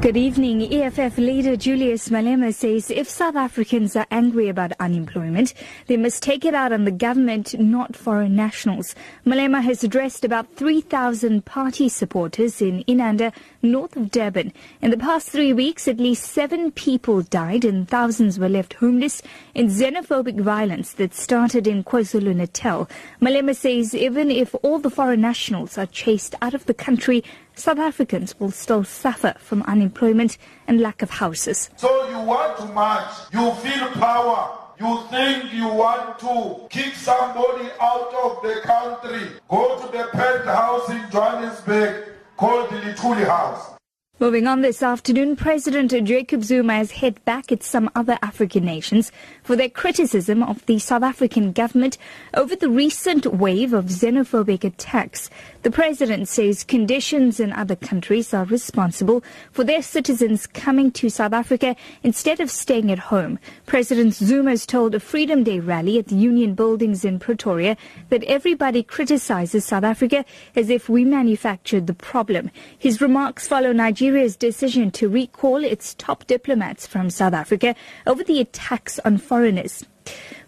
Good evening. EFF leader Julius Malema says if South Africans are angry about unemployment, they must take it out on the government, not foreign nationals. Malema has addressed about 3,000 party supporters in Inanda, north of Durban. In the past three weeks, at least seven people died and thousands were left homeless in xenophobic violence that started in KwaZulu-Natal. Malema says even if all the foreign nationals are chased out of the country, South Africans will still suffer from unemployment and lack of houses. So you want to march, you feel power, you think you want to kick somebody out of the country, go to the penthouse in Johannesburg called the Luthuli House. Moving on this afternoon, President Jacob Zuma has hit back at some other African nations for their criticism of the South African government over the recent wave of xenophobic attacks. The president says conditions in other countries are responsible for their citizens coming to South Africa instead of staying at home. President Zuma has told a Freedom Day rally at the Union Buildings in Pretoria that everybody criticizes South Africa as if we manufactured the problem. His remarks follow Nigeria Nigeria's decision to recall its top diplomats from South Africa over the attacks on foreigners.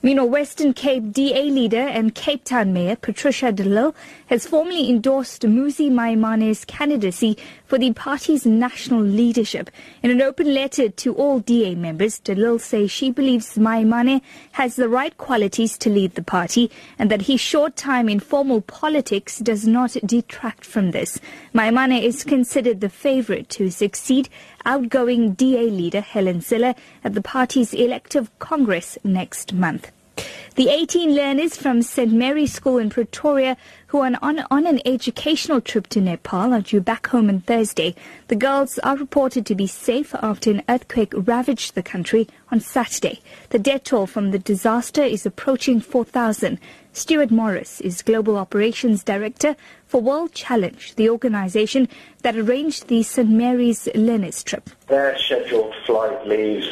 Meanwhile, Western Cape DA leader and Cape Town Mayor Patricia de Lille has formally endorsed Mmusi Maimane's candidacy for the party's national leadership. In an open letter to all DA members, de Lille says she believes Maimane has the right qualities to lead the party and that his short time in formal politics does not detract from this. Maimane is considered the favorite to succeed outgoing DA leader Helen Zille at the party's elective congress next month. The 18 learners from St. Mary's School in Pretoria who are on, on an educational trip to Nepal are due back home on Thursday. The girls are reported to be safe after an earthquake ravaged the country on Saturday. The death toll from the disaster is approaching 4,000. Stuart Morris is Global Operations Director for World Challenge, the organization that arranged the St. Mary's learners trip. Their scheduled flight leaves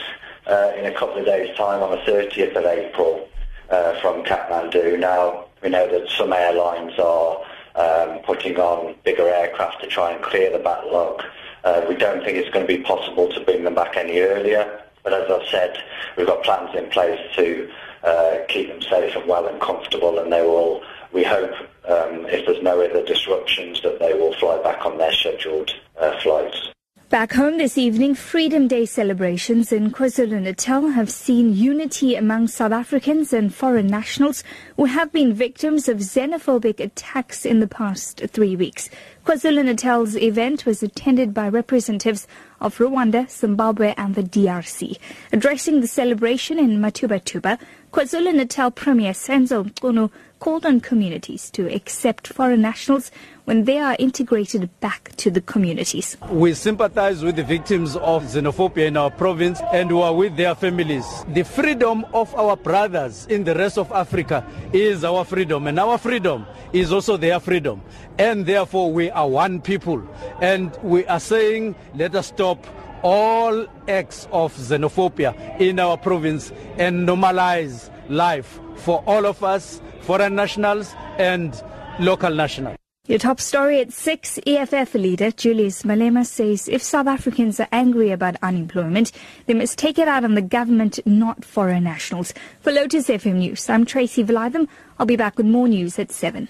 uh, in a couple of days' time on the 30th of April uh, from Kathmandu. Now, we know that some airlines are um, putting on bigger aircraft to try and clear the backlog. Uh, we don't think it's going to be possible to bring them back any earlier. But as I've said, we've got plans in place to uh, keep them safe and well and comfortable, and they will, we hope, um, if there's no other disruptions, that they will fly back on their scheduled uh, flights. Back home this evening, Freedom Day celebrations in KwaZulu-Natal have seen unity among South Africans and foreign nationals who have been victims of xenophobic attacks in the past three weeks. KwaZulu-Natal's event was attended by representatives of Rwanda, Zimbabwe and the DRC. Addressing the celebration in Mtubatuba, KwaZulu-Natal Premier Senzo Mchunu called on communities to accept foreign nationals when they are integrated back to the communities. We sympathize with the victims of xenophobia in our province and who are with their families. The freedom of our brothers in the rest of Africa is our freedom, and our freedom is also their freedom. And therefore, we are one people. And we are saying, let us stop all acts of xenophobia in our province and normalize life for all of us, foreign nationals and local nationals. Your top story at 6, EFF leader Julius Malema says if South Africans are angry about unemployment, they must take it out on the government, not foreign nationals. For Lotus FM News, I'm Tracy Valaydham. I'll be back with more news at 7.